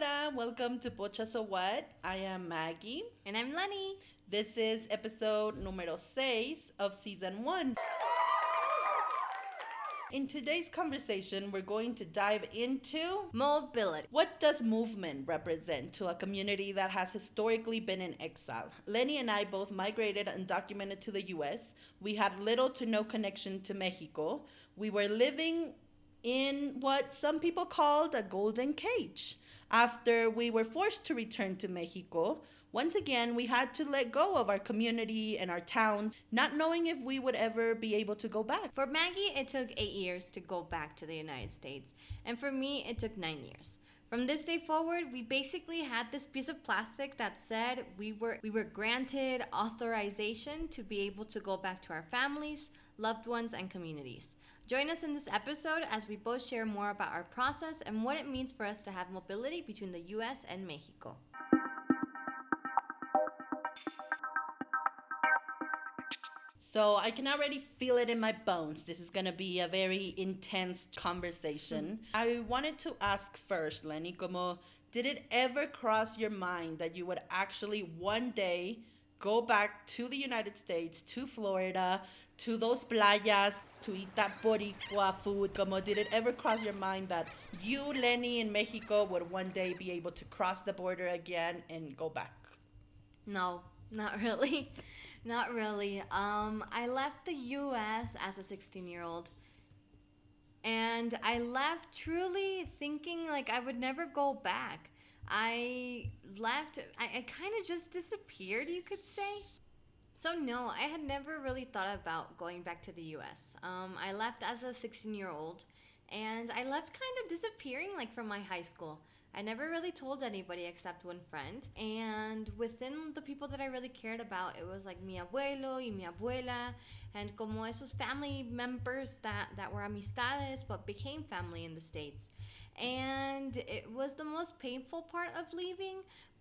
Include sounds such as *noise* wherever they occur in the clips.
Hola, welcome to Pocha So What. I am Maggie. And I'm Lenny. This is episode numero seis of season one. In today's conversation, we're going to dive into mobility. What does movement represent to a community that has historically been in exile? Lenny and I both migrated undocumented to the US. We had little to no connection to Mexico. We were living in what some people called a golden cage. After we were forced to return to Mexico, once again, we had to let go of our community and our towns, not knowing if we would ever be able to go back. For Maggie, it took eight years to go back to the United States, and for me, it took nine years. From this day forward, we basically had this piece of plastic that said we were we were granted authorization to be able to go back to our families, loved ones, and communities. Join us in this episode as we both share more about our process and what it means for us to have mobility between the US and Mexico. So I can already feel it in my bones. This is going to be a very intense conversation. Mm-hmm. I wanted to ask first, Lenny, como, did it ever cross your mind that you would actually one day go back to the United States, to Florida, to those playas, to eat that boricua food? Como, did it ever cross your mind that you, Lenny, in Mexico would one day be able to cross the border again and go back? No, not *laughs* really. Not really. Um, I left the U.S. as a 16 year old. And I left truly thinking like I would never go back. I left, I, I kind of just disappeared, you could say. So, no, I had never really thought about going back to the US. Um, I left as a 16 year old, and I left kind of disappearing like from my high school. I never really told anybody except one friend. And within the people that I really cared about, it was like mi abuelo y mi abuela, and como esos family members that, that were amistades but became family in the States. And it was the most painful part of leaving,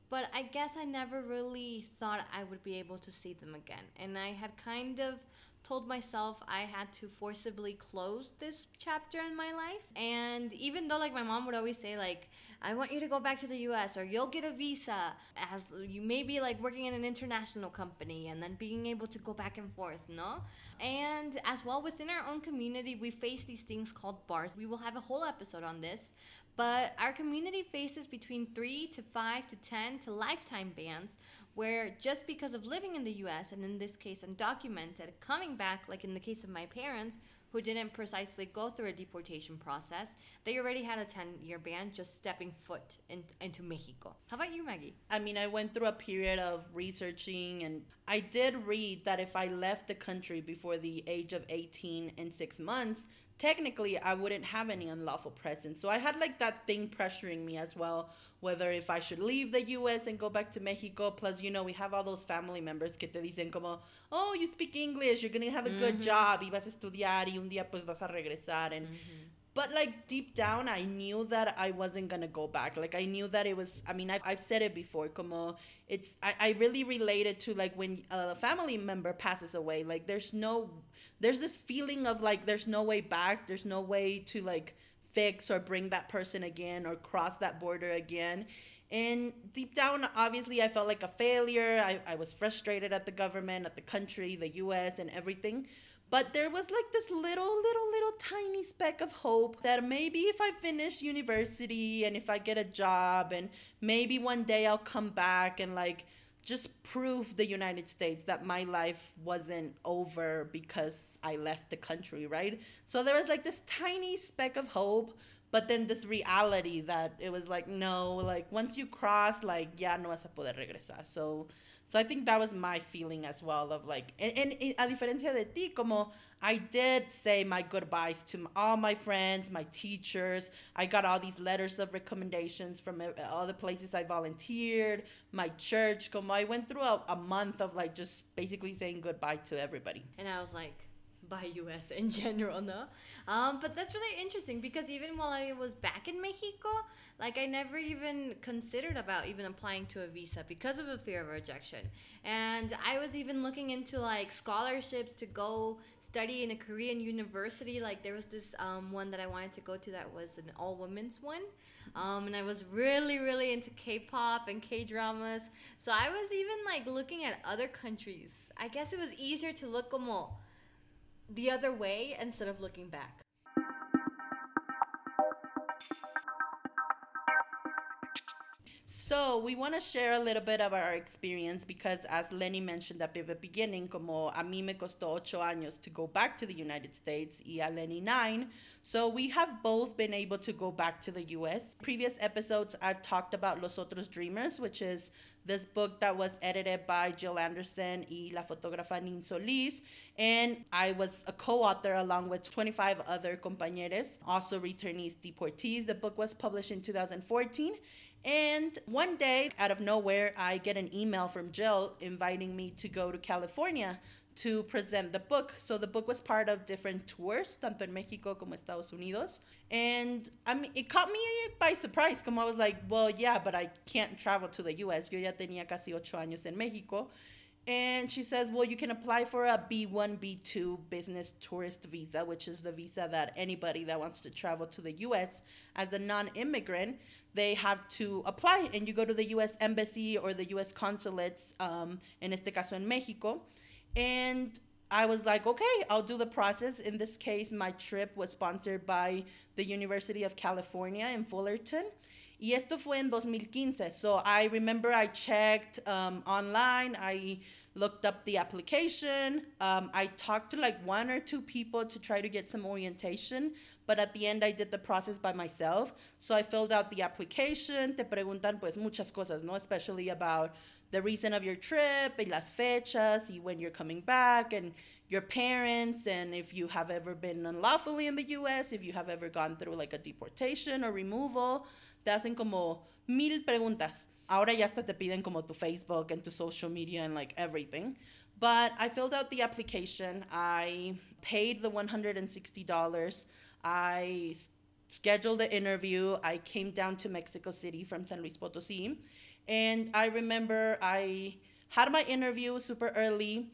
but I guess I never really thought I would be able to see them again. And I had kind of told myself I had to forcibly close this chapter in my life. And even though like my mom would always say like I want you to go back to the US or you'll get a visa as you may be like working in an international company and then being able to go back and forth, no? And as well within our own community, we face these things called bars. We will have a whole episode on this, but our community faces between 3 to 5 to 10 to lifetime bans where just because of living in the US, and in this case undocumented, coming back, like in the case of my parents, who didn't precisely go through a deportation process, they already had a 10 year ban just stepping foot in, into Mexico. How about you, Maggie? I mean, I went through a period of researching, and I did read that if I left the country before the age of 18 and six months, technically I wouldn't have any unlawful presence. So I had like that thing pressuring me as well whether if I should leave the US and go back to Mexico. Plus, you know, we have all those family members que te dicen como, oh, you speak English, you're gonna have a mm-hmm. good job, y vas a estudiar, y un día pues vas a regresar. And, mm-hmm. But like deep down, I knew that I wasn't gonna go back. Like I knew that it was. I mean, I've, I've said it before. Como it's. I, I really related to like when a family member passes away. Like there's no. There's this feeling of like there's no way back. There's no way to like fix or bring that person again or cross that border again. And deep down, obviously, I felt like a failure. I, I was frustrated at the government, at the country, the US, and everything. But there was like this little, little, little tiny speck of hope that maybe if I finish university and if I get a job and maybe one day I'll come back and like just prove the United States that my life wasn't over because I left the country, right? So there was like this tiny speck of hope, but then this reality that it was like, no, like once you cross, like, ya no vas a poder regresar. So so I think that was my feeling as well of like, and, and a diferencia de ti, como I did say my goodbyes to all my friends, my teachers. I got all these letters of recommendations from eh, all the places I volunteered, my church. Como I went through a, a month of like just basically saying goodbye to everybody. And I was like, by US in *laughs* general, no? Um, but that's really interesting because even while I was back in Mexico, like I never even considered about even applying to a visa because of a fear of rejection. And I was even looking into like scholarships to go study in a Korean university. Like there was this um, one that I wanted to go to that was an all women's one. Um, and I was really, really into K-pop and K-dramas. So I was even like looking at other countries. I guess it was easier to look como the other way instead of looking back. So we want to share a little bit of our experience because as Lenny mentioned at the beginning, como a mí me costó ocho años to go back to the United States y a Lenny nine. So we have both been able to go back to the US. Previous episodes, I've talked about Los Otros Dreamers, which is this book that was edited by Jill Anderson y la fotógrafa Nin Solis. And I was a co author along with 25 other compañeros, also returnees deportees. The book was published in 2014. And one day, out of nowhere, I get an email from Jill inviting me to go to California to present the book. So the book was part of different tours, tanto en Mexico como Estados Unidos. And I mean, it caught me by surprise. Como I was like, well, yeah, but I can't travel to the US. Yo ya tenía casi ocho años en Mexico. And she says, well, you can apply for a B1, B2 business tourist visa, which is the visa that anybody that wants to travel to the US as a non immigrant, they have to apply. And you go to the US Embassy or the US consulates, um, en este caso en Mexico. And I was like, okay, I'll do the process. In this case, my trip was sponsored by the University of California in Fullerton. Y esto fue en 2015. So I remember I checked um, online, I looked up the application. Um, I talked to like one or two people to try to get some orientation, but at the end I did the process by myself. So I filled out the application. Te preguntan pues muchas cosas, ¿no? Especially about the reason of your trip y las fechas y when you're coming back and your parents and if you have ever been unlawfully in the US, if you have ever gone through like a deportation or removal. Te hacen como mil preguntas. Ahora ya hasta te piden como tu Facebook and tu social media and like everything. But I filled out the application. I paid the $160. I scheduled the interview. I came down to Mexico City from San Luis Potosí. And I remember I had my interview super early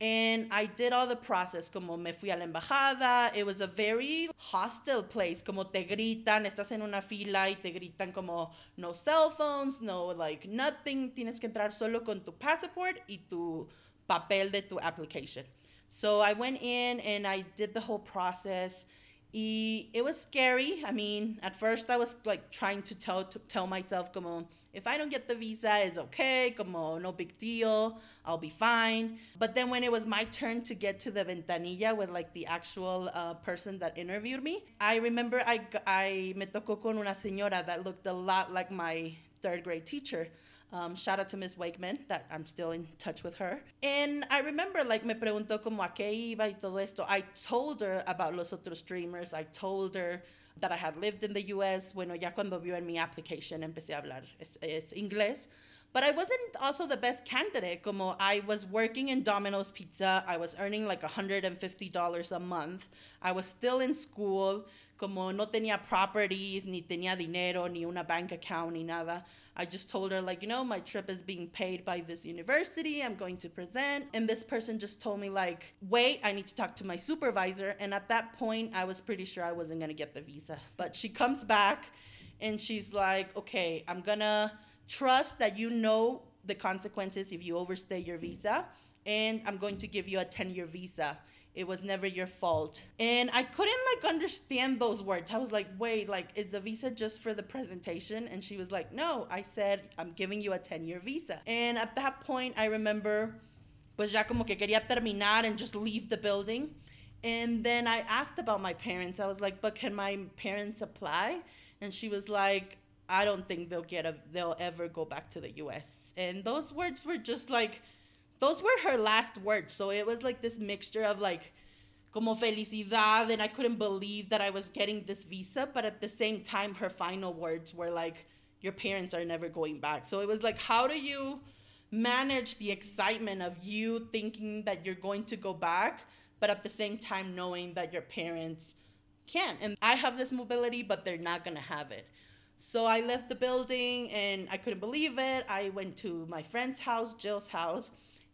and I did all the process, como me fui a la embajada. It was a very hostile place, como te gritan, estás en una fila y te gritan como no cell phones, no like nothing. Tienes que entrar solo con tu passport y tu papel de tu application. So I went in and I did the whole process. Y it was scary. I mean, at first I was like trying to tell to tell myself, como if I don't get the visa, it's okay. Como no big deal. I'll be fine. But then when it was my turn to get to the ventanilla with like the actual uh, person that interviewed me, I remember I I me tocó con una señora that looked a lot like my third grade teacher. Um, shout out to Miss Wakeman, that I'm still in touch with her. And I remember, like, me preguntó como a qué iba y todo esto. I told her about Los Otros Dreamers. I told her that I had lived in the US. Bueno, ya cuando vio en mi application empecé a hablar es, es inglés. But I wasn't also the best candidate. Como I was working in Domino's Pizza, I was earning like $150 a month. I was still in school. Como no tenía properties, ni tenía dinero, ni una bank account, ni nada. I just told her, like, you know, my trip is being paid by this university. I'm going to present. And this person just told me, like, wait, I need to talk to my supervisor. And at that point, I was pretty sure I wasn't going to get the visa. But she comes back and she's like, okay, I'm going to trust that you know the consequences if you overstay your visa. And I'm going to give you a 10 year visa it was never your fault. And i couldn't like understand those words. I was like wait like is the visa just for the presentation? And she was like no i said i'm giving you a 10 year visa. And at that point i remember pues ya como que quería terminar and just leave the building. And then i asked about my parents. I was like but can my parents apply? And she was like i don't think they'll get a they'll ever go back to the us and those words were just like those were her last words. So it was like this mixture of like como felicidad and I couldn't believe that I was getting this visa, but at the same time her final words were like your parents are never going back. So it was like how do you manage the excitement of you thinking that you're going to go back but at the same time knowing that your parents can't. And I have this mobility, but they're not going to have it. So I left the building and I couldn't believe it. I went to my friend's house, Jill's house,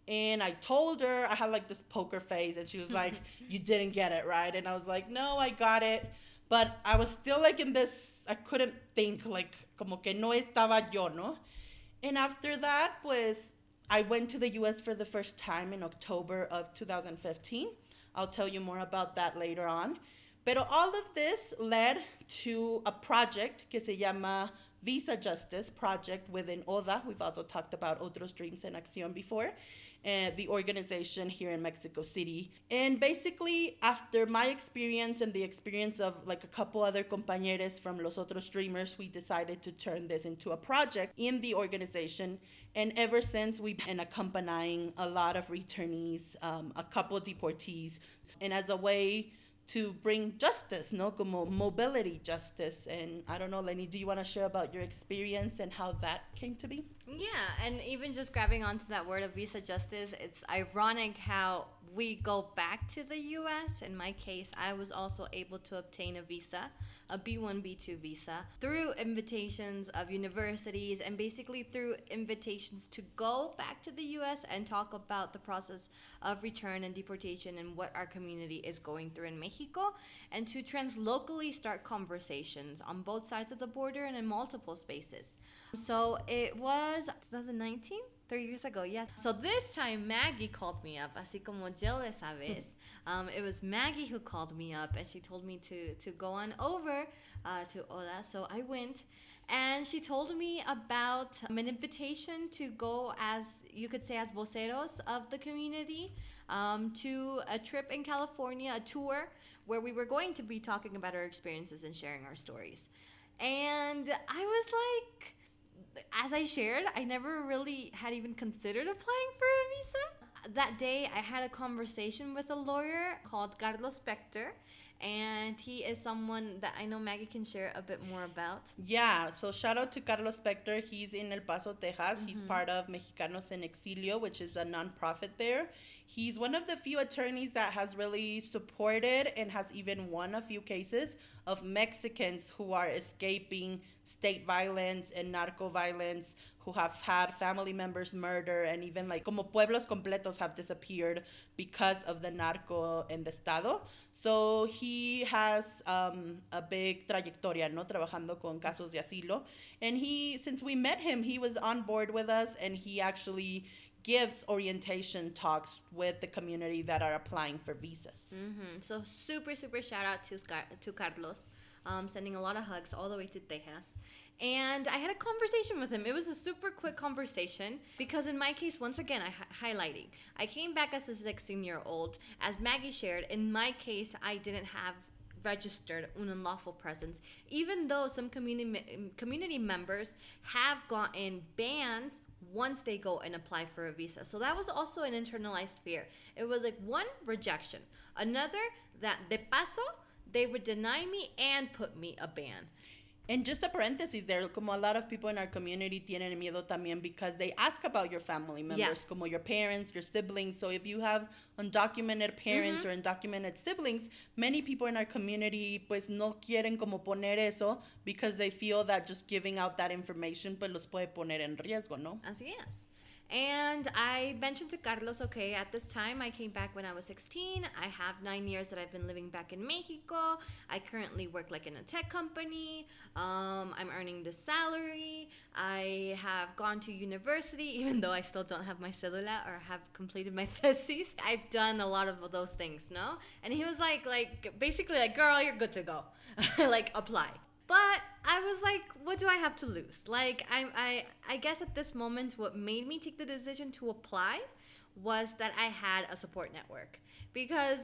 and I told her I had like this poker face, and she was like, *laughs* "You didn't get it right," and I was like, "No, I got it." But I was still like in this. I couldn't think like como que no estaba yo, no. And after that, pues I went to the U.S. for the first time in October of 2015. I'll tell you more about that later on. Pero all of this led to a project que se llama Visa Justice Project within ODA. We've also talked about Otros Dreams en Acción before uh, the organization here in Mexico City. And basically, after my experience and the experience of like a couple other compañeros from Los Otros Dreamers, we decided to turn this into a project in the organization. And ever since, we've been accompanying a lot of returnees, um, a couple deportees, and as a way to bring justice, no, como mobility justice. And I don't know, Lenny, do you want to share about your experience and how that came to be? Yeah, and even just grabbing onto that word of visa justice, it's ironic how we go back to the US. In my case, I was also able to obtain a visa, a B1, B2 visa, through invitations of universities and basically through invitations to go back to the US and talk about the process of return and deportation and what our community is going through in Mexico, and to translocally start conversations on both sides of the border and in multiple spaces. So it was 2019? Three years ago, yes. So this time Maggie called me up, así como esa vez. *laughs* Um, it was Maggie who called me up and she told me to, to go on over uh, to ODA. So I went and she told me about an invitation to go as, you could say, as voceros of the community um, to a trip in California, a tour where we were going to be talking about our experiences and sharing our stories. And I was like, as I shared, I never really had even considered applying for a visa. That day, I had a conversation with a lawyer called Carlos Spector, and he is someone that I know Maggie can share a bit more about. Yeah, so shout out to Carlos Spector. He's in El Paso, Texas. He's mm-hmm. part of Mexicanos en Exilio, which is a nonprofit there. He's one of the few attorneys that has really supported and has even won a few cases of Mexicans who are escaping state violence and narco violence, who have had family members murdered, and even like como pueblos completos have disappeared because of the narco en the estado. So he has um, a big trayectoria, no, trabajando con casos de asilo. And he, since we met him, he was on board with us, and he actually gives orientation talks with the community that are applying for visas. Mm-hmm. So super super shout out to to Carlos, um, sending a lot of hugs all the way to Texas. And I had a conversation with him. It was a super quick conversation because, in my case, once again, I highlighting, I came back as a 16 year old. As Maggie shared, in my case, I didn't have registered an unlawful presence, even though some community community members have gotten bans once they go and apply for a visa. So that was also an internalized fear. It was like one rejection, another that de paso they would deny me and put me a ban. And just a parenthesis there, como a lot of people in our community tienen miedo también because they ask about your family members, yeah. como your parents, your siblings. So if you have undocumented parents mm-hmm. or undocumented siblings, many people in our community pues no quieren como poner eso because they feel that just giving out that information pues los puede poner en riesgo, ¿no? Así es. And I mentioned to Carlos, okay, at this time I came back when I was 16. I have nine years that I've been living back in Mexico. I currently work like in a tech company. Um, I'm earning this salary. I have gone to university, *laughs* even though I still don't have my cedula or have completed my *laughs* thesis. I've done a lot of those things, no? And he was like, like basically like, girl, you're good to go. *laughs* like apply. But I was like, what do I have to lose? Like, I, I, I guess at this moment, what made me take the decision to apply was that I had a support network because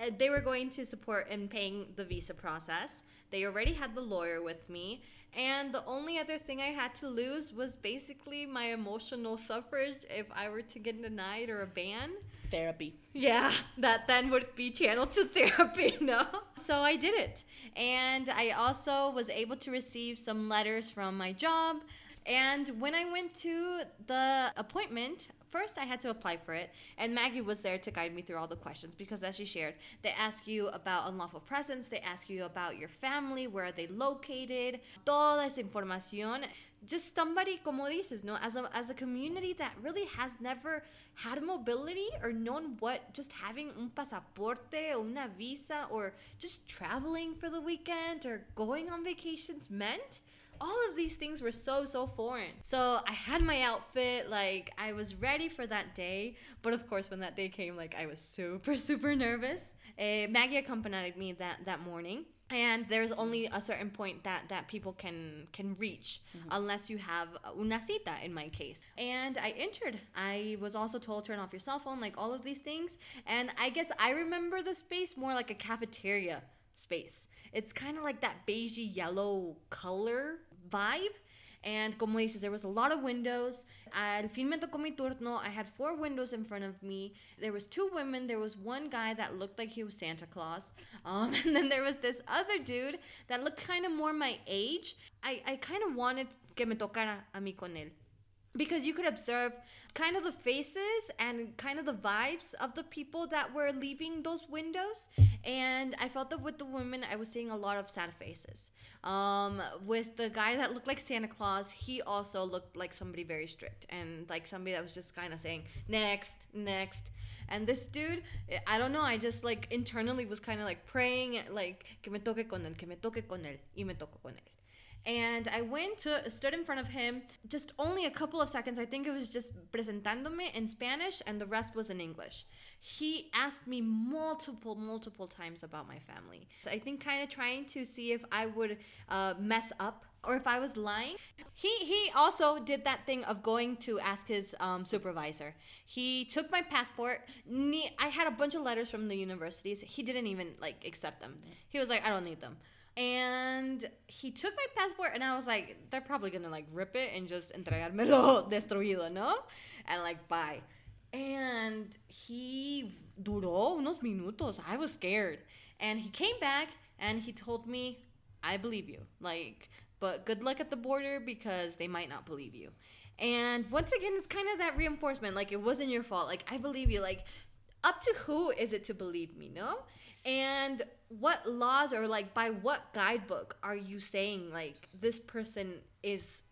uh, they were going to support in paying the visa process. They already had the lawyer with me. And the only other thing I had to lose was basically my emotional suffrage if I were to get denied or a ban therapy. Yeah, that then would be channeled to *laughs* therapy, no? So I did it. And I also was able to receive some letters from my job. And when I went to the appointment First, I had to apply for it, and Maggie was there to guide me through all the questions because, as she shared, they ask you about unlawful presence, they ask you about your family, where are they located, toda esa información. Just somebody, como dices, no, as a, as a community that really has never had mobility or known what just having un pasaporte or una visa or just traveling for the weekend or going on vacations meant all of these things were so so foreign. So i had my outfit like i was ready for that day but of course when that day came like i was super *laughs* super nervous. Uh, maggie accompanied me that that morning and there's only a certain point that that people can can reach mm-hmm. unless you have una cita in my case. And i entered i was also told turn off your cell phone like all of these things. And i guess i remember the space more like a cafeteria space. It's kind of like that beigey yellow color vibe. And como dices, there was a lot of windows. Al fin me tocó mi turno. I had four windows in front of me. There was two women. There was one guy that looked like he was Santa Claus. Um, *laughs* and then there was this other dude that looked kind of more my age. I, I kind of wanted que me tocara a mí con él because you could observe kind of the faces and kind of the vibes of the people that were leaving those windows. And i felt that with the women i was seeing a lot of sad faces. Um, with the guy that looked like santa claus he also looked like somebody very strict and like somebody that was just kind of saying next next. And this dude i don't know i just like internally was kind of like praying like que me toque con él que me toque con él y me tocó con él and I went to stood in front of him just only a couple of seconds. I think it was just presentándome in Spanish and the rest was in English. He asked me multiple, multiple times about my family. So I think kind of trying to see if I would uh, mess up or if I was lying. He he also did that thing of going to ask his um, supervisor. He took my passport. I had a bunch of letters from the universities. He didn't even like accept them. He was like, I don't need them and he took my passport and I was like, they're probably gonna like rip it and just entregármelo *laughs* destruido, ¿no? And like bye. And he duró unos minutos. I was scared. And he came back and he told me, I believe you. Like, but good luck at the border because they might not believe you. And once again, it's kind of that reinforcement. Like, it wasn't your fault. Like, I believe you. Like, up to who is it to believe me, no? And what laws or like by what guidebook are you saying like this person is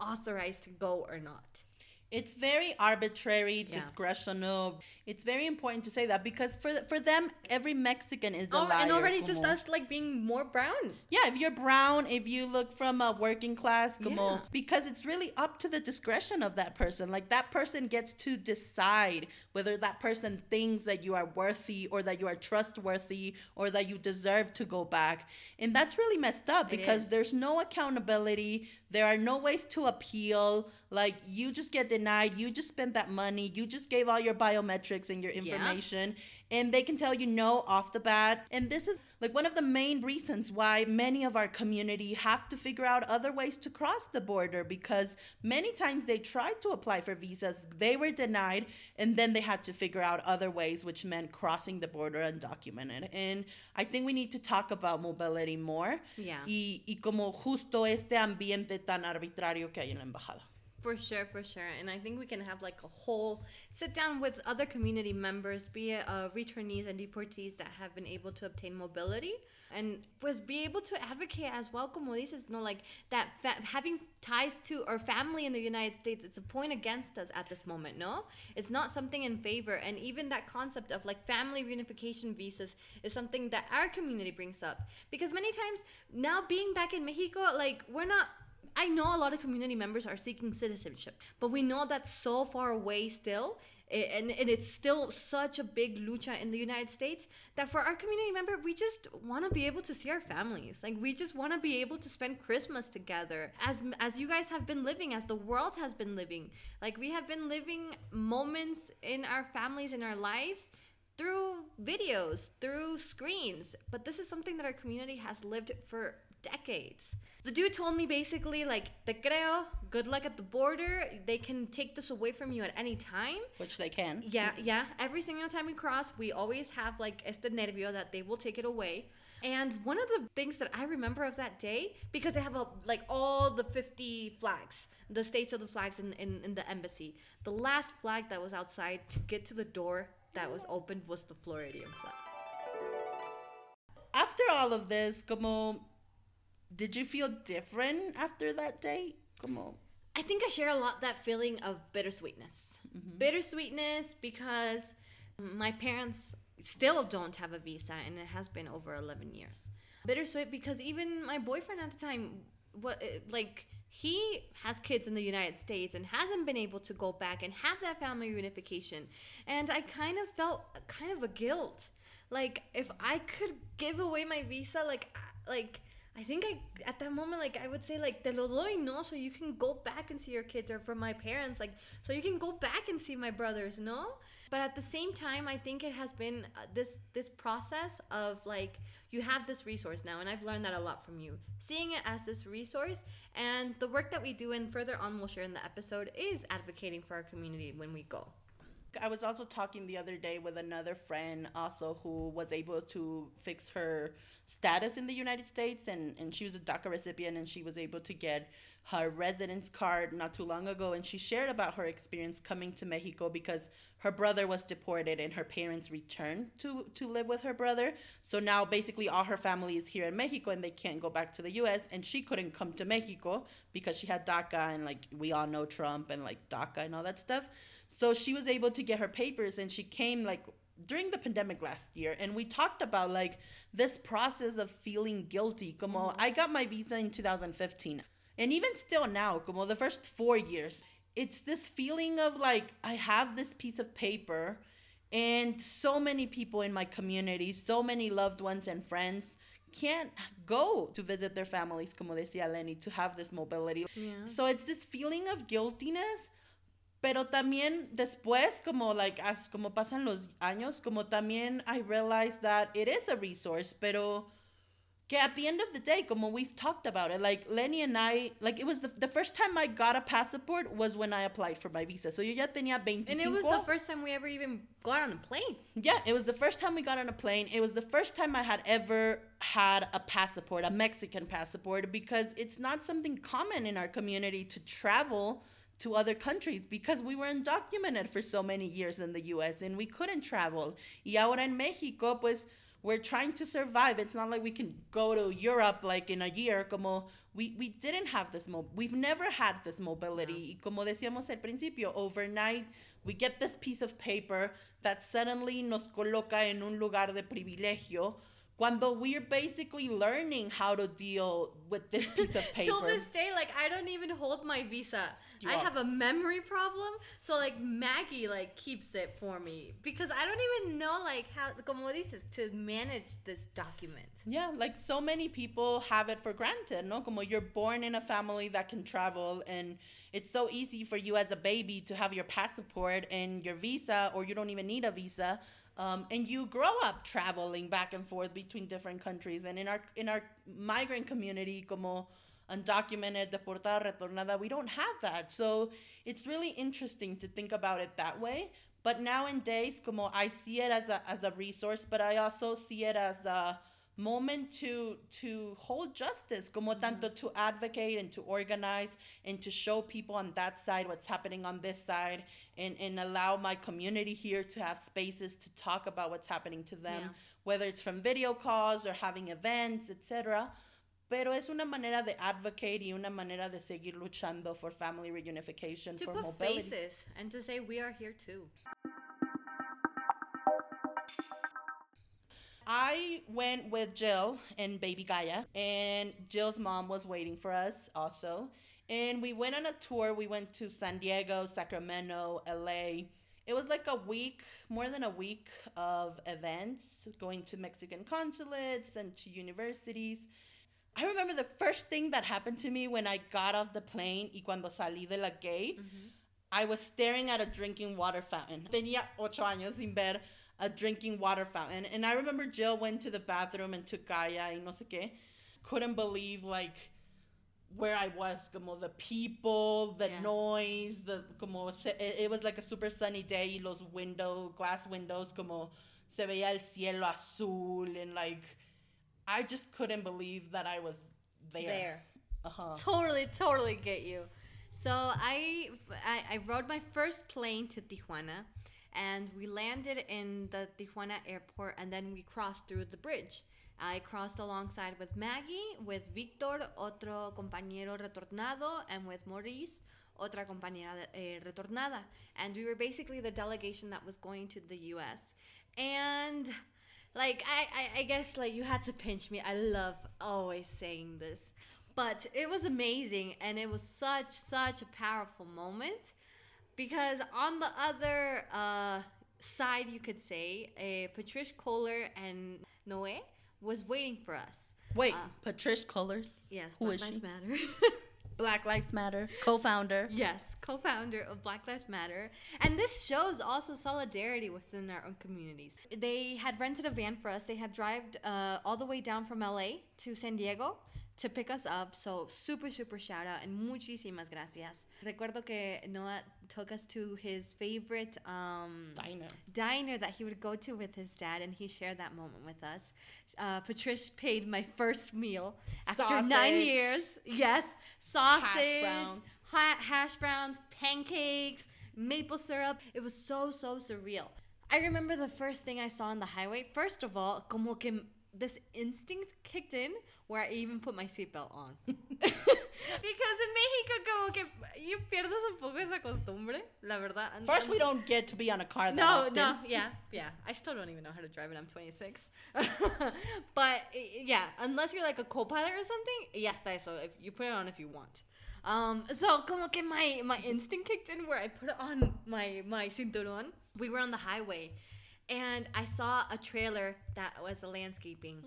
authorized to go or not? It's very arbitrary, yeah. discretional. It's very important to say that because for for them, every Mexican is a oh, liar. And already como. just us like being more brown. Yeah, if you're brown, if you look from a working class, como, yeah. because it's really up to the discretion of that person. Like that person gets to decide whether that person thinks that you are worthy or that you are trustworthy or that you deserve to go back. And that's really messed up because there's no accountability. There are no ways to appeal. Like you just get denied. You just spent that money. You just gave all your biometrics and your information. Yeah and they can tell you no off the bat. And this is like one of the main reasons why many of our community have to figure out other ways to cross the border because many times they tried to apply for visas, they were denied, and then they had to figure out other ways, which meant crossing the border undocumented. And I think we need to talk about mobility more. Yeah. Y, y como justo este ambiente tan arbitrario que hay en la embajada. For sure, for sure. And I think we can have like a whole sit down with other community members, be it uh, returnees and deportees that have been able to obtain mobility and was be able to advocate as well, como dices, no, like that fa- having ties to our family in the United States, it's a point against us at this moment, no? It's not something in favor. And even that concept of like family reunification visas is something that our community brings up. Because many times now being back in Mexico, like we're not I know a lot of community members are seeking citizenship, but we know that's so far away still. And, and it's still such a big lucha in the United States that for our community member, we just want to be able to see our families. Like we just want to be able to spend Christmas together, as as you guys have been living, as the world has been living. Like we have been living moments in our families in our lives through videos, through screens. But this is something that our community has lived for decades. The dude told me basically like, te creo, good luck at the border. They can take this away from you at any time. Which they can. Yeah, yeah. Every single time we cross, we always have like este nervio that they will take it away. And one of the things that I remember of that day, because they have a, like all the 50 flags, the states of the flags in, in, in the embassy, the last flag that was outside to get to the door that was opened was the Floridian flag. After all of this, como, did you feel different after that day? Como, I think I share a lot that feeling of bittersweetness. Mm-hmm. Bittersweetness because my parents still don't have a visa and it has been over 11 years. Bittersweet because even my boyfriend at the time what eh, like he has kids in the United States and hasn't been able to go back and have that family reunification. And I kind of felt kind of a guilt. Like if I could give away my visa like like I think I at that moment like I would say like te lo doy no so you can go back and see your kids or for my parents like so you can go back and see my brothers no? But at the same time I think it has been uh, this this process of like you have this resource now and I've learned that a lot from you. Seeing it as this resource and the work that we do and further on we'll share in the episode is advocating for our community when we go I was also talking the other day with another friend also who was able to fix her status in the United States and, and she was a DACA recipient and she was able to get her residence card not too long ago and she shared about her experience coming to Mexico because her brother was deported and her parents returned to, to live with her brother. So now basically all her family is here in Mexico and they can't go back to the US and she couldn't come to Mexico because she had DACA and like we all know Trump and like DACA and all that stuff. So she was able to get her papers and she came like during the pandemic last year and we talked about like this process of feeling guilty. Como mm-hmm. I got my visa in 2015 and even still now, como the first 4 years, it's this feeling of like I have this piece of paper and so many people in my community, so many loved ones and friends can't go to visit their families, como decía Lenny, to have this mobility. Yeah. So it's this feeling of guiltiness, pero también después, como like as como pasan los años, como también I realized that it is a resource, pero que at the end of the day, como we've talked about it, like Lenny and I, like it was the, the first time I got a passport was when I applied for my visa. So yo ya tenía 25. and it was the first time we ever even got on a plane Yeah, it was the first time we got on a plane. It was the first time I had ever had a passport, a Mexican passport, because it's not something common in our community to travel to other countries because we were undocumented for so many years in the US and we couldn't travel. Y ahora en Mexico, pues we're trying to survive. It's not like we can go to Europe like in a year. Como we, we didn't have this mo- we've never had this mobility. Y como decíamos al principio, overnight we get this piece of paper that suddenly nos coloca en un lugar de privilegio cuando we're basically learning how to deal with this piece of paper. *laughs* Till this day, like I don't even hold my visa. You I are. have a memory problem, so like Maggie like keeps it for me because I don't even know like how, como dices, to manage this document. Yeah, like so many people have it for granted, no? Como you're born in a family that can travel and it's so easy for you as a baby to have your passport and your visa or you don't even need a visa. Um, and you grow up traveling back and forth between different countries. And in our in our migrant community como undocumented deportada retornada we don't have that. So it's really interesting to think about it that way. But nowadays como i see it as a as a resource but i also see it as a moment to to hold justice como mm-hmm. tanto to advocate and to organize and to show people on that side what's happening on this side and and allow my community here to have spaces to talk about what's happening to them Yeah. whether it's from video calls or having events etc pero es una manera de advocate y una manera de seguir luchando for family reunification To for put mobility faces and to say we are here too. I went with Jill and baby Gaia, and Jill's mom was waiting for us also. And we went on a tour. We went to San Diego, Sacramento, LA. It was like a week, more than a week of events, going to Mexican consulates and to universities. I remember the first thing that happened to me when I got off the plane y cuando salí de la gate. Mm-hmm. I was staring at a drinking water fountain. Tenía ocho años sin ver a drinking water fountain. And I remember Jill went to the bathroom and took Gaia y no sé qué. Couldn't believe like where I was, como the people, the Yeah. noise, the como se, it, it was like a super sunny day los window glass windows como se veía el cielo azul and like I just couldn't believe that I was there. There. Uh-huh. Totally, totally get you. So I, I, I rode my first plane to Tijuana, and we landed in the Tijuana airport, and then we crossed through the bridge. I crossed alongside with Maggie, with Victor, otro compañero retornado, and with Maurice, otra compañera eh, retornada. And we were basically the delegation that was going to the US. And like I, I, I guess like you had to pinch me. I love always saying this. But it was amazing and it was such such a powerful moment because on the other uh, side you could say uh, Patrisse Cullors and Noe was waiting for us. Wait, Uh, Patrisse Cullors? Yes, Who Black is Lives she? Matter. *laughs* Black Lives Matter, co-founder. Yes, co-founder of Black Lives Matter. And this shows also solidarity within our own communities. They had rented a van for us. They had driven uh, all the way down from LA to San Diego to pick us up. So super, super shout out and muchísimas gracias. Recuerdo que Noah took us to his favorite um, Diner. diner that he would go to with his dad, and he shared that moment with us. Uh, Patrisse paid my first meal after nine years. Yes, sausage, browns. ha- hash browns, pancakes, maple syrup. It was so so surreal. I remember the first thing I saw on the highway. First of all, como que this instinct kicked in where I even put my seatbelt on. *laughs* because in Mexico, como que you pierdes un poco esa costumbre, la verdad. And- First, and- we don't get to be on a car that no, often. no, yeah, yeah. I still don't even know how to drive and I'm 26. *laughs* but eh, yeah, unless you're like a co-pilot or something, yes, that's so if you put it on if you want. Um, so como que my my instinct kicked in where I put it on my my cinturón. We were on the highway, and I saw a trailer that was a landscaping.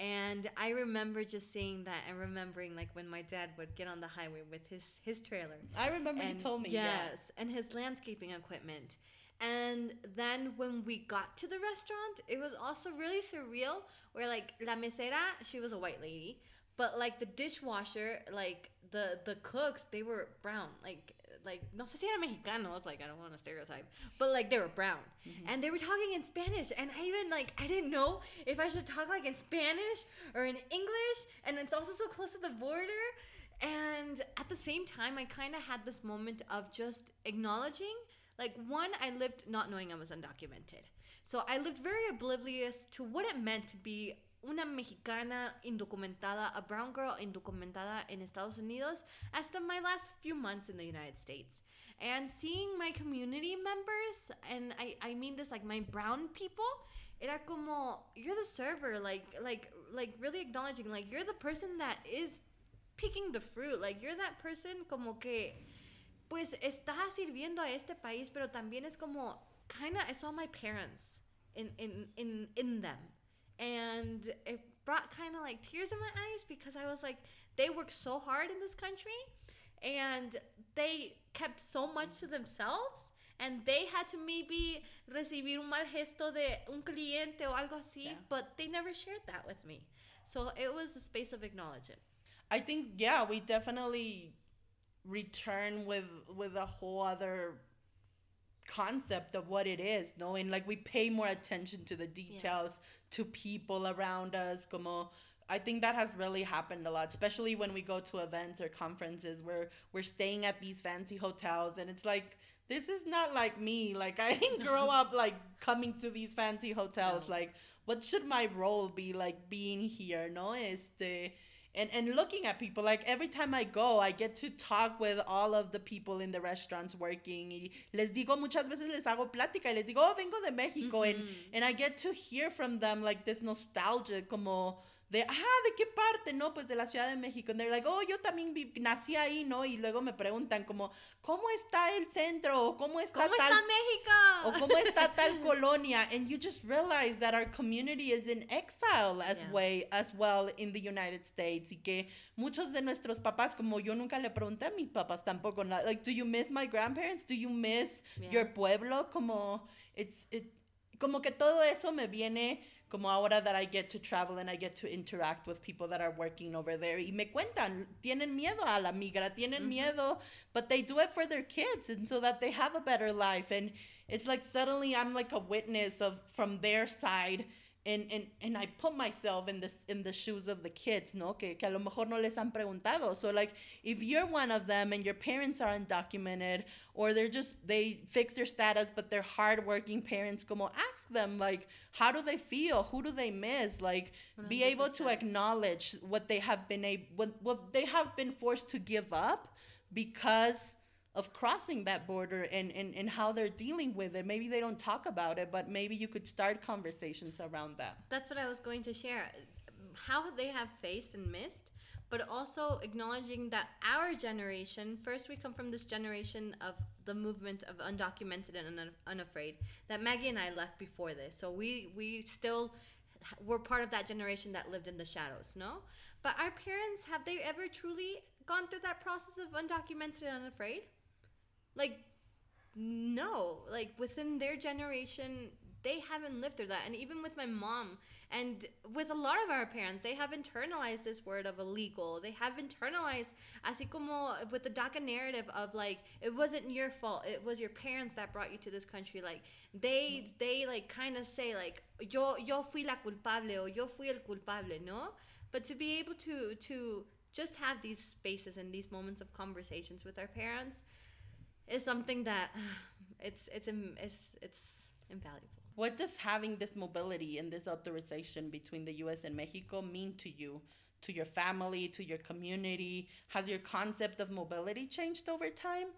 And I remember just seeing that and remembering like when my dad would get on the highway with his his trailer I remember he told me. yeah. Yes, and his landscaping equipment. And then when we got to the restaurant, it was also really surreal. Where like la mesera, she was a white lady, but like the dishwasher, like the the cooks, they were brown. Like like no sé si eran mexicanos. Like I don't want to stereotype, but like they were brown, mm-hmm. and they were talking in Spanish. And I even like I didn't know if I should talk like in Spanish or in English. And it's also so close to the border. And at the same time, I kind of had this moment of just acknowledging like, one, I lived not knowing I was undocumented. So I lived very oblivious to what it meant to be una mexicana indocumentada, a brown girl indocumentada in Estados Unidos, hasta my last few months in the United States. And seeing my community members, and I, I mean this like my brown people, era como you're the server, like like like really acknowledging like you're the person that is picking the fruit, like you're that person como que pues está sirviendo a este país, pero también es como kind of I saw my parents in in in in them. And it brought kind of like tears in my eyes because I was like they work so hard in this country and they kept so much to themselves and they had to maybe recibir un mal gesto de un cliente o algo así, Yeah. but they never shared that with me. So it was a space of acknowledgement. I think yeah, we definitely return with with a whole other concept of what it is, knowing like we pay more attention to the details, to people around us, como I think that has really happened a lot, especially when we go to events or conferences where we're staying at these fancy hotels and it's like this is not like me. Like I didn't *laughs* grow up like coming to these fancy hotels. No. Like what should my role be like being here, no? Este and and looking at people like every time I go, I get to talk with all of the people in the restaurants working. Y les digo muchas veces les hago plática y les digo, oh, vengo de México, and Mhm. and I get to hear from them like this nostalgia, como de, ah, ¿de qué parte? No, pues de la Ciudad de México. And they're like, oh, yo también vi- nací ahí, ¿no? Y luego me preguntan como, ¿cómo está el centro? ¿O cómo está ¿Cómo tal está México? o cómo está tal *laughs* colonia and you just realize that our community is in exile as Yeah. way as well in the United States y que muchos de nuestros papás como yo nunca le pregunté a mis papás tampoco like do you miss my grandparents do you miss Yeah. your pueblo como it's it como que todo eso me viene como ahora that I get to travel and I get to interact with people that are working over there y me cuentan tienen miedo a la migra tienen Mhm. miedo but they do it for their kids and so that they have a better life and it's like suddenly i'm like a witness of from their side and, and, and I put myself in this in the shoes of the kids, no, que, que a lo mejor no les han preguntado. So like if you're one of them and your parents are undocumented or they're just they fix their status but they're hardworking parents, como ask them like how do they feel? Who do they miss? Like be able to acknowledge what they have been able what, what they have been forced to give up because of crossing that border and, and, and how they're dealing with it. Maybe they don't talk about it, but maybe you could start conversations around that. That's what I was going to share. How they have faced and missed, but also acknowledging that our generation, first, we come from this generation of the movement of undocumented and un- unafraid that Maggie and I left before this. So we, we still were part of that generation that lived in the shadows, no? But our parents, have they ever truly gone through that process of undocumented and unafraid? Like, no like within their generation they haven't lived through that. And even with my mom and with a lot of our parents they have internalized this word of illegal. They have internalized así como with the DACA narrative of like it wasn't your fault it was your parents that brought you to this country. Like they they like kind of say like yo yo fui la culpable or yo fui el culpable no? But to be able to to just have these spaces and these moments of conversations with our parents is something that *sighs* it's it's it's it's invaluable. What does having this mobility and this authorization between the US and Mexico mean to you, to your family, to your community? Has your concept of mobility changed over time?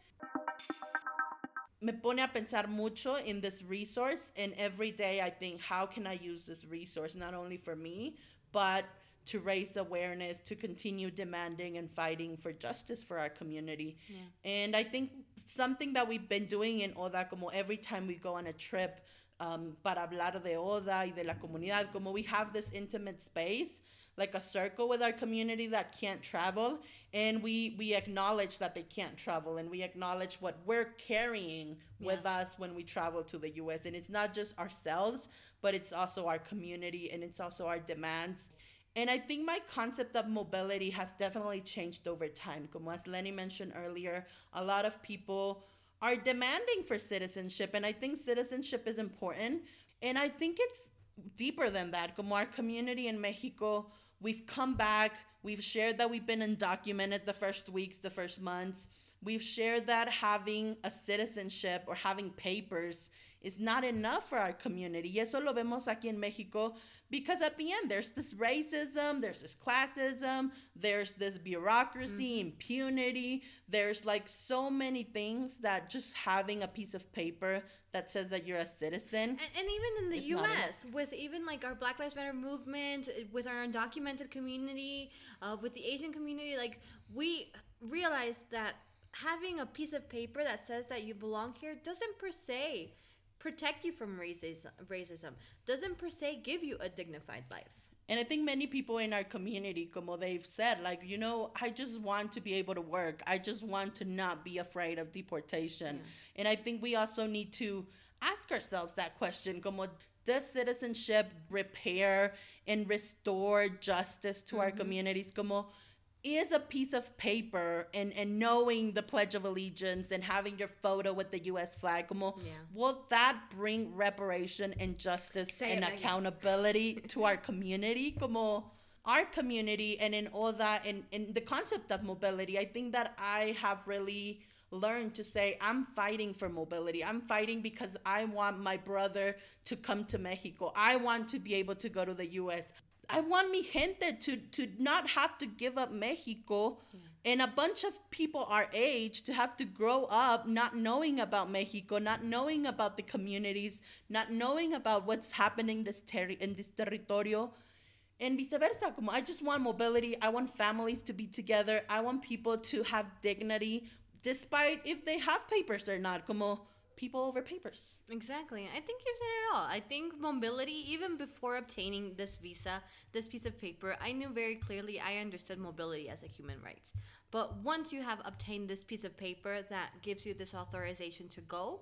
Me pone a pensar mucho in this resource, and every day I think, how can I use this resource not only for me, but to raise awareness, to continue demanding and fighting for justice for our community. Yeah. And I think something that we've been doing in ODA, como every time we go on a trip um, para hablar de ODA y de la comunidad, como we have this intimate space, like a circle with our community that can't travel, and we we acknowledge that they can't travel, and we acknowledge what we're carrying with Yes. us when we travel to the U.S. And it's not just ourselves, but it's also our community, and it's also our demands. And I think my concept of mobility has definitely changed over time. Como as Lenny mentioned earlier, a lot of people are demanding for citizenship, and I think citizenship is important. And I think it's deeper than that. Como our community in Mexico, we've come back, we've shared that we've been undocumented the first weeks, the first months. We've shared that having a citizenship or having papers is not enough for our community. Y eso lo vemos aquí en Mexico because at the end there's this racism, there's this classism, there's this bureaucracy, impunity. There's like so many things that just having a piece of paper that says that you're a citizen. And, and even in the It's not enough. U.S., with even like our Black Lives Matter movement, with our undocumented community, uh, with the Asian community, like we realized that having a piece of paper that says that you belong here doesn't per se protect you from racism. Racism doesn't per se give you a dignified life. And I think many people in our community, como they've said, like, you know, I just want to be able to work. I just want to not be afraid of deportation. And I think we also need to ask ourselves that question, como, does citizenship repair and restore justice to our mm-hmm. communities? Como, is a piece of paper and, and knowing the Pledge of Allegiance and having your photo with the US flag, como, Yeah. will that bring reparation and justice Say and accountability *laughs* to our community? Como our community and in all that and in the concept of mobility, I think that I have really learned to say I'm fighting for mobility. I'm fighting because I want my brother to come to Mexico. I want to be able to go to the US. I want mi gente to to not have to give up Mexico and a bunch of people our age to have to grow up not knowing about Mexico, not knowing about the communities, not knowing about what's happening this terri- in this territorio and vice versa. Como I just want mobility. I want families to be together. I want people to have dignity, despite if they have papers or not. Como people over papers. Exactly. I think you said it all. I think mobility, even before obtaining this visa, this piece of paper, I knew very clearly I understood mobility as a human right. But once you have obtained this piece of paper that gives you this authorization to go,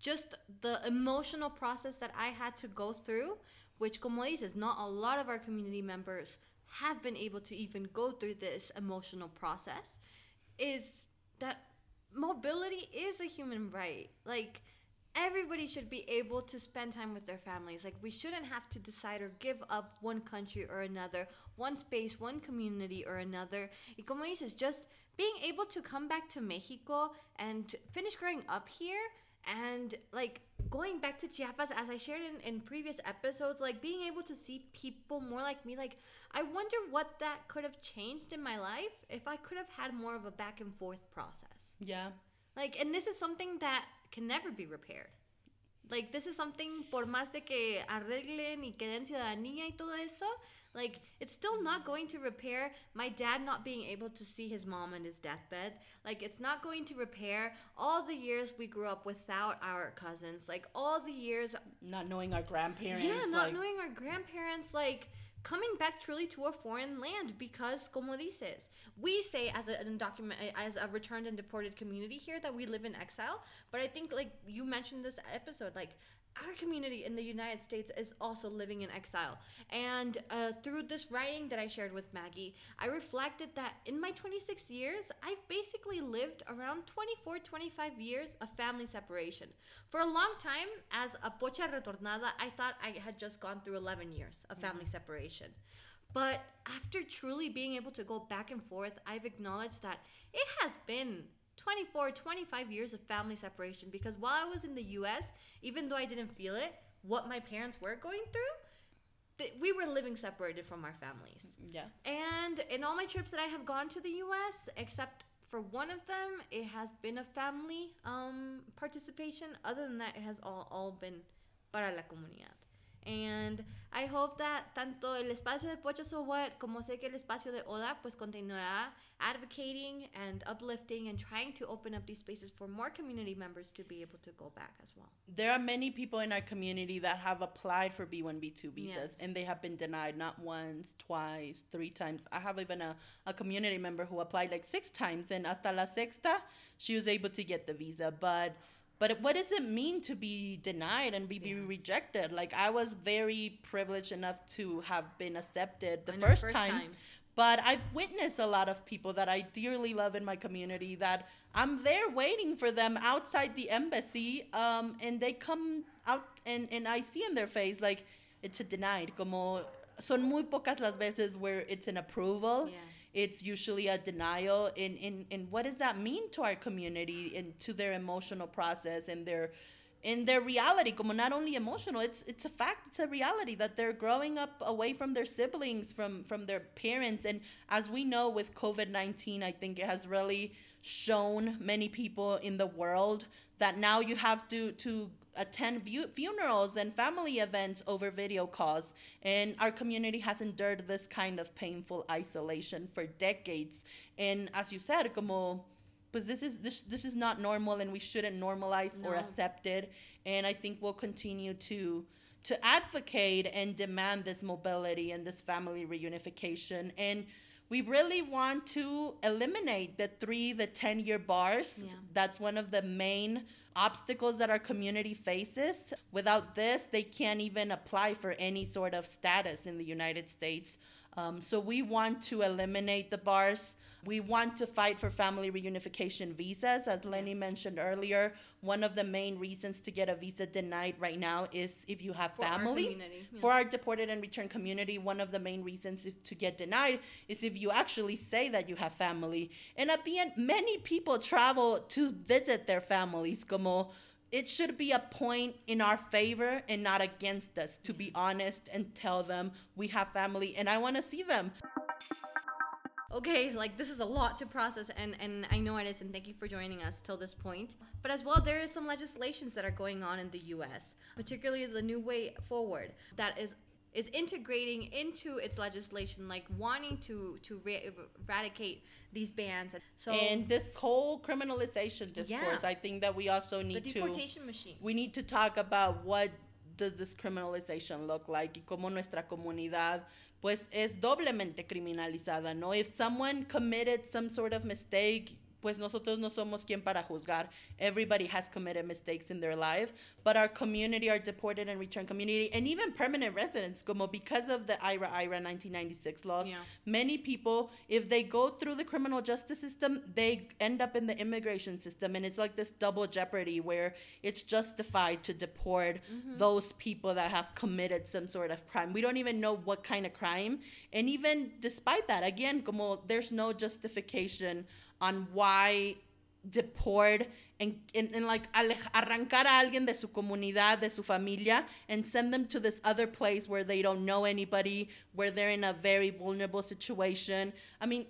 just the emotional process that I had to go through, which, como dices, not a lot of our community members have been able to even go through this emotional process, is that mobility is a human right. Like, everybody should be able to spend time with their families. Like we shouldn't have to decide or give up one country or another, one space, one community or another. Y como dices, just being able to come back to Mexico and finish growing up here and like going back to Chiapas as I shared in, in previous episodes, like being able to see people more like me, like I wonder what that could have changed in my life if I could have had more of a back and forth process. Yeah. Like, and this is something that can never be repaired. Like, this is something, por más de que arreglen y que den ciudadanía y todo eso, like, it's still not going to repair my dad not being able to see his mom on his deathbed. Like, it's not going to repair all the years we grew up without our cousins. Like, all the years. Not knowing our grandparents. Yeah, not like, knowing our grandparents. Like, coming back truly to a foreign land because como dices we say as a undocumented as a returned and deported community here that we live in exile but i think like you mentioned this episode like our community in the United States is also living in exile. And uh, through this writing that I shared with Maggie, I reflected that in my 26 years, I've basically lived around 24, 25 years of family separation. For a long time, as a pocha retornada, I thought I had just gone through 11 years of family mm-hmm. separation. But after truly being able to go back and forth, I've acknowledged that it has been 24, 25 years of family separation because while I was in the US, even though I didn't feel it, what my parents were going through, th- we were living separated from our families. Yeah. And in all my trips that I have gone to the US, except for one of them, it has been a family um, participation. Other than that, it has all, all been para la comunidad. And I hope that tanto el espacio de Pocha So What como sé que el espacio de Oda pues continuará advocating and uplifting and trying to open up these spaces for more community members to be able to go back as well. There are many people in our community that have applied for B1, B2 visas yes. and they have been denied not once, twice, three times. I have even a, a community member who applied like six times and hasta la sexta, she was able to get the visa. But but what does it mean to be denied and be, yeah. be rejected? Like I was very privileged enough to have been accepted the first, first time, time. But I've witnessed a lot of people that I dearly love in my community that I'm there waiting for them outside the embassy, um, and they come out and, and I see in their face like it's a denied. Como son muy pocas las veces where it's an approval. Yeah it's usually a denial. In, in, in what does that mean to our community and to their emotional process and their in their reality? Como not only emotional it's it's a fact it's a reality that they're growing up away from their siblings from from their parents. And as we know with covid-19 i think it has really shown many people in the world that now you have to to attend view- funerals and family events over video calls. And our community has endured this kind of painful isolation for decades. And as you said, como but this is this this is not normal and we shouldn't normalize no. or accept it. And I think we'll continue to to advocate and demand this mobility and this family reunification and we really want to eliminate the three the 10 year bars yeah. that's one of the main obstacles that our community faces. Without this, they can't even apply for any sort of status in the United States. Um, so we want to eliminate the bars. We want to fight for family reunification visas. As Lenny mentioned earlier, one of the main reasons to get a visa denied right now is if you have for family. Our. For our deported and returned community, one of the main reasons to get denied is if you actually say that you have family. And at the end, many people travel to visit their families, como it should be a point in our favor and not against us to be honest and tell them we have family and I want to see them. Okay, like this is a lot to process and and I know it is and thank you for joining us till this point. But as well there is some legislations that are going on in the US, particularly the new way forward that is is integrating into its legislation, like wanting to to re- eradicate these bans. So and this whole criminalization discourse, yeah. I think that we also need to the deportation to machine. We need to talk about what does this criminalization look like y cómo nuestra comunidad pues es doblemente criminalizada, ¿no? If someone committed some sort of mistake, pues nosotros no somos quien para juzgar. Everybody has committed mistakes in their life, but our community, our deported and returned community, and even permanent residents, como because of the IRA IRA 1996 laws, Yeah. many people, if they go through the criminal justice system, they end up in the immigration system, and it's like this double jeopardy where it's justified to deport mm-hmm. those people that have committed some sort of crime. We don't even know what kind of crime, and even despite that, again, como there's no justification on why deport and, and, and like arrancar a alguien de su comunidad, de su familia, and send them to this other place where they don't know anybody, where they're in a very vulnerable situation. I mean,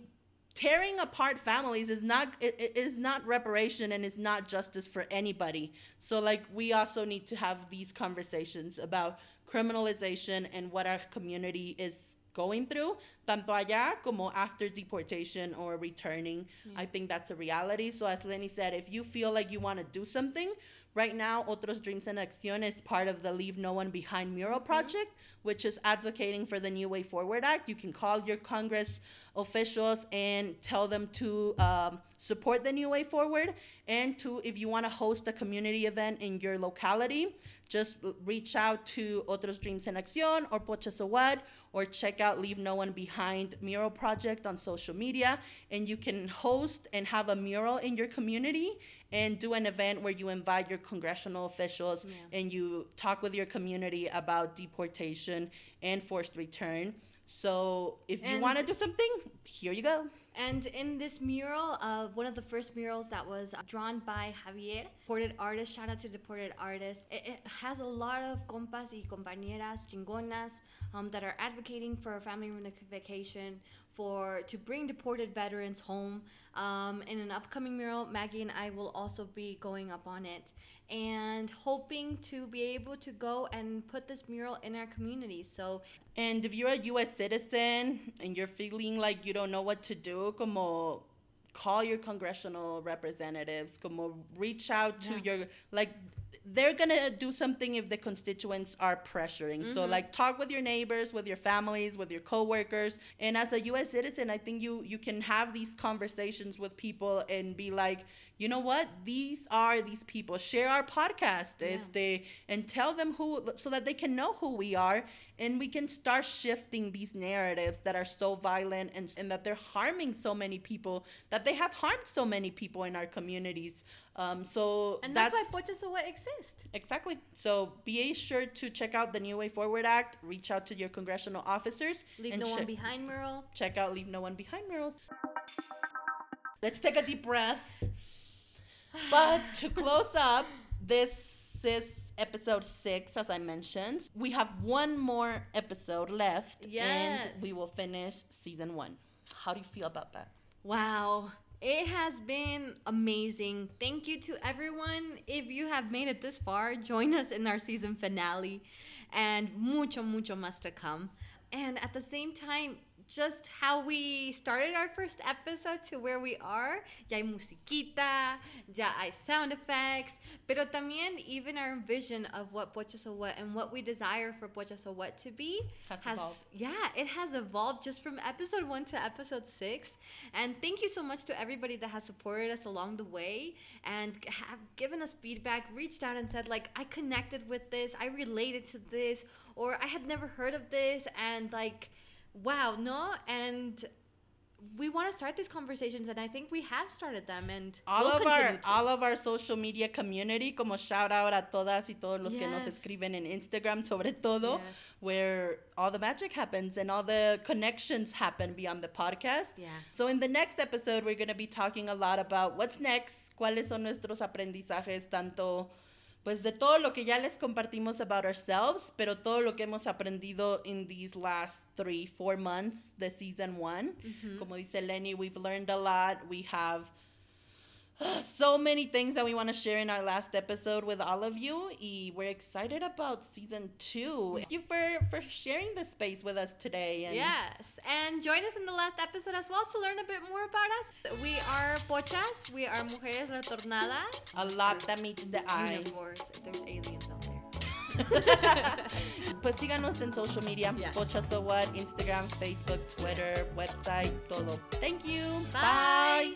tearing apart families is not it, is not reparation and is not justice for anybody. So like we also need to have these conversations about criminalization and what our community is going through, tanto allá como after deportation or returning. I think that's a reality. So as Lenny said, if you feel like you want to do something, right now Otros Dreams en Acción is part of the Leave No One Behind mural project, which is advocating for the New Way Forward Act. You can call your Congress officials and tell them to um, support the New Way Forward, and to if you want to host a community event in your locality, just reach out to Otros Dreams en Acción or Pocha So What, or check out Leave No One Behind Mural Project on social media. And you can host and have a mural in your community and do an event where you invite your congressional officials Yeah. and you talk with your community about deportation and forced return. So if you want to do something, here you go. And in this mural, uh, one of the first murals that was drawn by Javier, deported artist, shout out to deported artists. It, it has a lot of compas y compañeras chingonas um, that are advocating for family reunification, for to bring deported veterans home. Um, in an upcoming mural, Maggie and I will also be going up on it and hoping to be able to go and put this mural in our community. So And if you're a U.S. citizen and you're feeling like you don't know what to do, como call your congressional representatives, como reach out to Yeah. your like they're gonna do something if the constituents are pressuring. So Mm-hmm. like talk with your neighbors, with your families, with your coworkers. And as a US citizen, I think you you can have these conversations with people and be like, you know what? These are these people. Share our podcast. Yeah. Este, and tell them who so that they can know who we are and we can start shifting these narratives that are so violent and, and that they're harming so many people that they have harmed so many people in our communities. Um, so and that's, why Pocha So What exists. exactly. So be sure to check out the new way forward act. Reach out to your congressional officers Leave no one behind mural. check out leave no one behind murals. Let's take a deep breath. But to close up this is episode six as i mentioned we have one more episode left Yes. and we will finish season one how do you feel about that Wow. It has been amazing. Thank you to everyone. If you have made it this far, join us in our season finale and mucho, mucho más to come. And at the same time, just how we started our first episode to where we are. Ya hay musiquita, ya hay sound effects, pero también even our vision of what Pocha So What and what we desire for Pocha So What to be Has has evolved. yeah, it has evolved just from episode one to episode six. And thank you so much to everybody that has supported us along the way and have given us feedback, reached out and said, like, I connected with this, I related to this, or I had never heard of this, and like, wow, no? And we want to start these conversations, and I think we have started them, and all we'll of our to. all of our social media community como shout out a todas y todos los que nos escriben en Instagram sobre todo Yes. where all the magic happens and all the connections happen beyond the podcast Yeah. so in the next episode we're going to be talking a lot about what's next cuáles son nuestros aprendizajes tanto pues de todo lo que ya les compartimos about ourselves, pero todo lo que hemos aprendido in these last three, four months de season one. Como dice Lenny, we've learned a lot. We have *gasps* so many things that we want to share in our last episode with all of you. We're excited about season two. Thank you for, for sharing the space with us today. And Yes, and join us in the last episode as well to learn a bit more about us. We are pochas, we are mujeres retornadas. A lot that meets the eye. Universe, there's aliens out there. *laughs* pues síganos en social media. Yes. Pocha So What, Instagram, Facebook, Twitter, website, todo. Thank you. Bye. Bye.